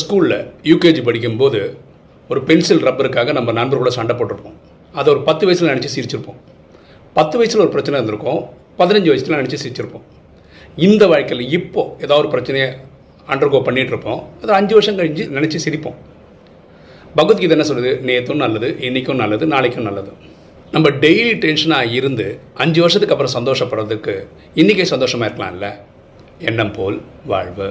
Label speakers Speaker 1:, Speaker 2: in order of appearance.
Speaker 1: ஸ்கூலில் யூகேஜி படிக்கும்போது ஒரு பென்சில் ரப்பருக்காக நம்ம நண்பர்களோட சண்டை போட்டிருப்போம். அதை ஒரு பத்து வயசில் நினச்சி சிரிச்சிருப்போம். பத்து வயசில் ஒரு பிரச்சனை இருந்திருக்கும். பதினஞ்சு வயசில் நினச்சி சிரிச்சிருப்போம். இந்த வாழ்க்கையில் இப்போ ஏதாவது ஒரு பிரச்சனையை அண்டர்கோ பண்ணிகிட்ருப்போம் அது அஞ்சு வருஷம் கழிஞ்சு நினச்சி சிரிப்போம். பகவத்கீதை என்ன சொல்லுது? நேற்றும் நல்லது இன்றைக்கும் நல்லது நாளைக்கும் நல்லது. நம்ம டெய்லி டென்ஷனாக இருந்து அஞ்சு வருஷத்துக்கு அப்புறம் சந்தோஷப்படுறதுக்கு இன்றைக்கே சந்தோஷமாக இருக்கலாம்ல? எண்ணம் போல் வாழ்வு.